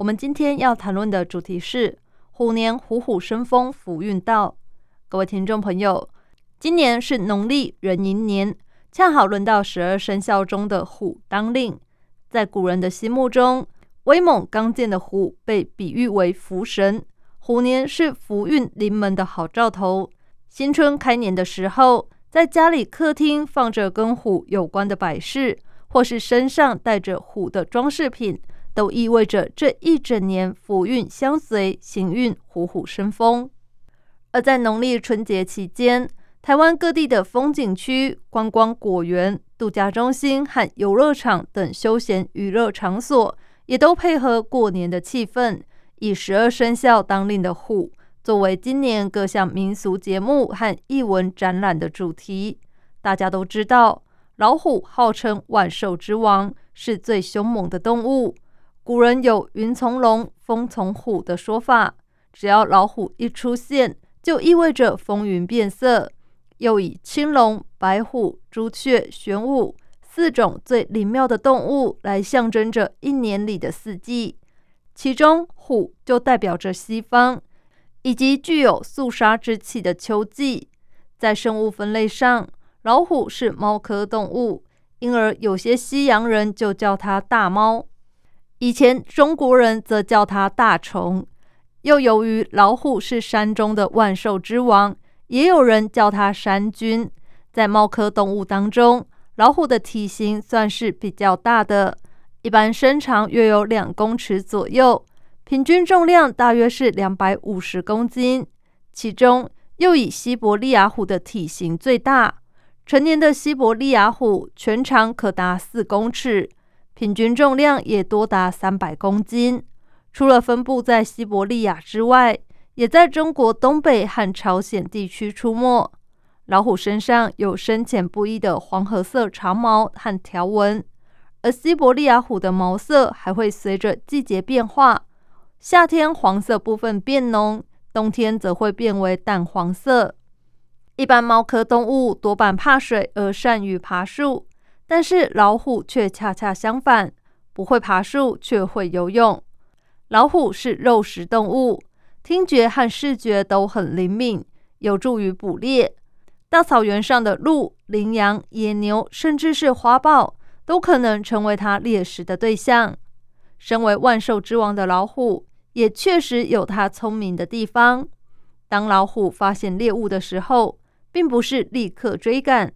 我们今天要谈论的主题是虎年虎虎生风，福运到。各位听众朋友，今年是农历壬寅年，恰好轮到十二生肖中的虎当令。在古人的心目中，威猛刚健的虎被比喻为福神，虎年是福运临门的好兆头。新春开年的时候。在家里客厅放着跟虎有关的摆饰，或是身上带着虎的装饰品，都意味着这一整年福运相随，行运虎虎生风。而在农历春节期间，台湾各地的风景区、观光果园、度假中心和游乐场等休闲娱乐场所，也都配合过年的气氛，以十二生肖当令的虎。作为今年各项民俗节目和艺文展览的主题，大家都知道，老虎号称万兽之王，是最凶猛的动物。古人有“云从龙，风从虎”的说法，只要老虎一出现，就意味着风云变色。又以青龙、白虎、朱雀、玄武四种最灵妙的动物来象征着一年里的四季，其中虎就代表着西方。以及具有肃杀之气的秋季，在生物分类上，老虎是猫科动物，因而有些西洋人就叫它大猫。以前中国人则叫它大虫。又由于老虎是山中的万兽之王，也有人叫它山君。在猫科动物当中，老虎的体型算是比较大的，一般身长约有两公尺左右。平均重量大约是两百五十公斤，其中又以西伯利亚虎的体型最大。成年的西伯利亚虎全长可达四公尺，平均重量也多达三百公斤。除了分布在西伯利亚之外，也在中国东北和朝鲜地区出没。老虎身上有深浅不一的黄褐色长毛和条纹，而西伯利亚虎的毛色还会随着季节变化。夏天黄色部分变浓，冬天则会变为淡黄色。一般猫科动物多半怕水而善于爬树，但是老虎却恰恰相反，不会爬树却会游泳。老虎是肉食动物，听觉和视觉都很灵敏，有助于捕猎。大草原上的鹿、羚羊、野牛，甚至是花豹，都可能成为它猎食的对象。身为万兽之王的老虎。也确实有它聪明的地方。当老虎发现猎物的时候，并不是立刻追赶，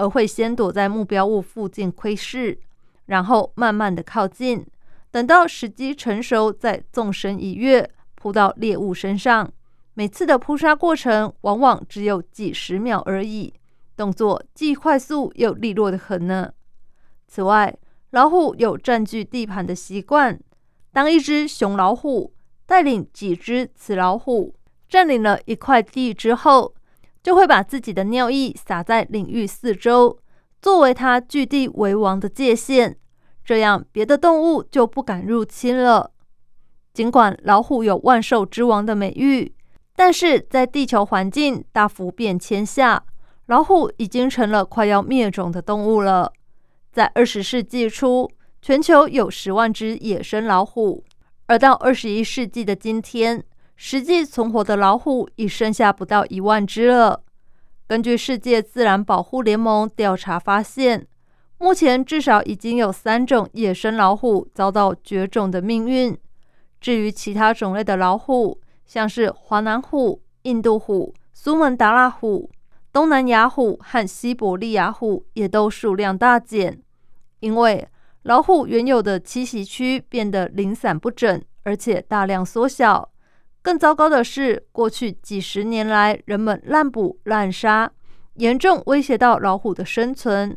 而会先躲在目标物附近窥视，然后慢慢的靠近，等到时机成熟，再纵身一跃扑到猎物身上。每次的扑杀过程往往只有几十秒而已，动作既快速又利落的很呢。此外，老虎有占据地盘的习惯。当一只雄老虎带领几只雌老虎占领了一块地之后，就会把自己的尿液洒在领域四周，作为它据地为王的界限。这样，别的动物就不敢入侵了。尽管老虎有万兽之王的美誉，但是在地球环境大幅变迁下，老虎已经成了快要灭种的动物了。在二十世纪初。全球有十万只野生老虎，而到二十一世纪的今天，实际存活的老虎已剩下不到一万只了。根据世界自然保护联盟调查发现，目前至少已经有三种野生老虎遭到绝种的命运。至于其他种类的老虎，像是华南虎、印度虎、苏门答腊虎、东南亚虎和西伯利亚虎，也都数量大减，因为。老虎原有的栖息区变得零散不整，而且大量缩小。更糟糕的是，过去几十年来，人们滥捕滥杀，严重威胁到老虎的生存。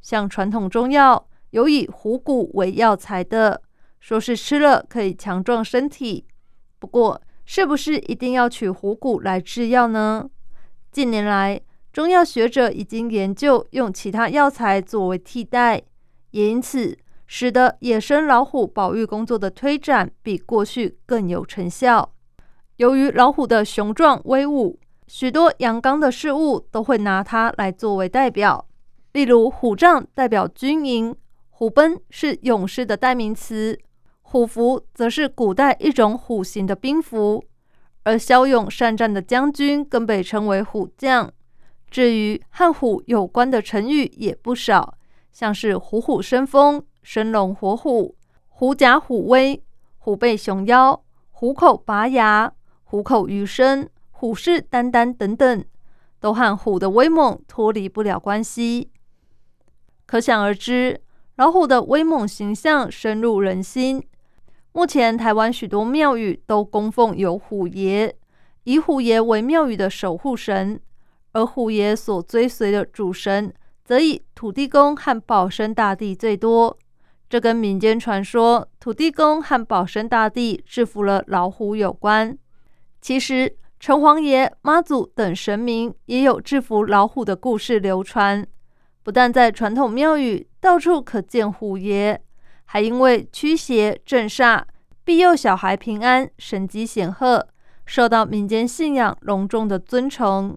像传统中药有以虎骨为药材的，说是吃了可以强壮身体。不过，是不是一定要取虎骨来制药呢？近年来，中药学者已经研究用其他药材作为替代，也因此使得野生老虎保育工作的推展比过去更有成效。由于老虎的雄壮威武，许多阳刚的事物都会拿它来作为代表，例如虎杖代表军营，虎贲是勇士的代名词。虎符则是古代一种虎形的兵符，而骁勇善战的将军更被称为虎将。至于和虎有关的成语也不少，像是虎虎生风、生龙活虎、狐假虎威、虎背熊腰、虎口拔牙、虎口余生、虎视眈眈等等，都和虎的威猛脱离不了关系。可想而知，老虎的威猛形象深入人心。目前，台湾许多庙宇都供奉有虎爷，以虎爷为庙宇的守护神，而虎爷所追随的主神则以土地公和保生大帝最多。这跟民间传说土地公和保生大帝制服了老虎有关。其实，城隍爷、妈祖等神明也有制服老虎的故事流传。不但在传统庙宇到处可见虎爷。还因为驱邪镇煞、庇佑小孩平安、神机显赫，受到民间信仰隆重的尊崇。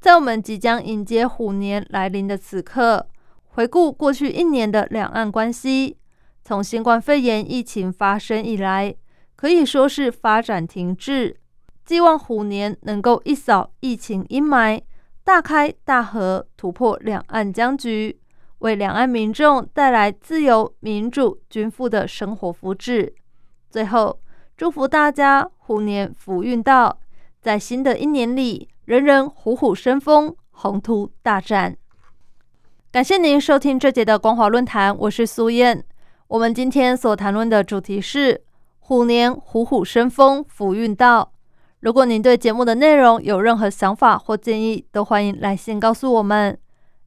在我们即将迎接虎年来临的此刻，回顾过去一年的两岸关系，从新冠肺炎疫情发生以来，可以说是发展停滞。寄望虎年能够一扫疫情阴霾，大开大合，突破两岸僵局。为两岸民众带来自由、民主、均富的生活福祉。最后，祝福大家虎年福运到，在新的一年里，人人虎虎生风，宏图大展。感谢您收听这节的光华论坛，我是苏燕。我们今天所谈论的主题是虎年虎虎生风，福运到。如果您对节目的内容有任何想法或建议，都欢迎来信告诉我们。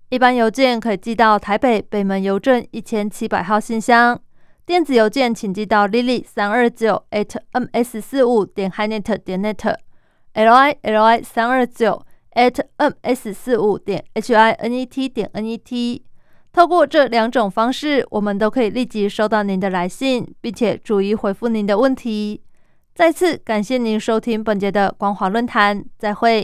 一般邮件可以寄到台北北门邮政一千七百号信箱，电子邮件请寄到 lily 三二九 at ms 四五点 hinet 点 net，l i l i 三二九 at ms 四五点 h i n e t 点 n e t。透过这两种方式，我们都可以立即收到您的来信，并且逐一回复您的问题。再次感谢您收听本节的光华论坛，再会。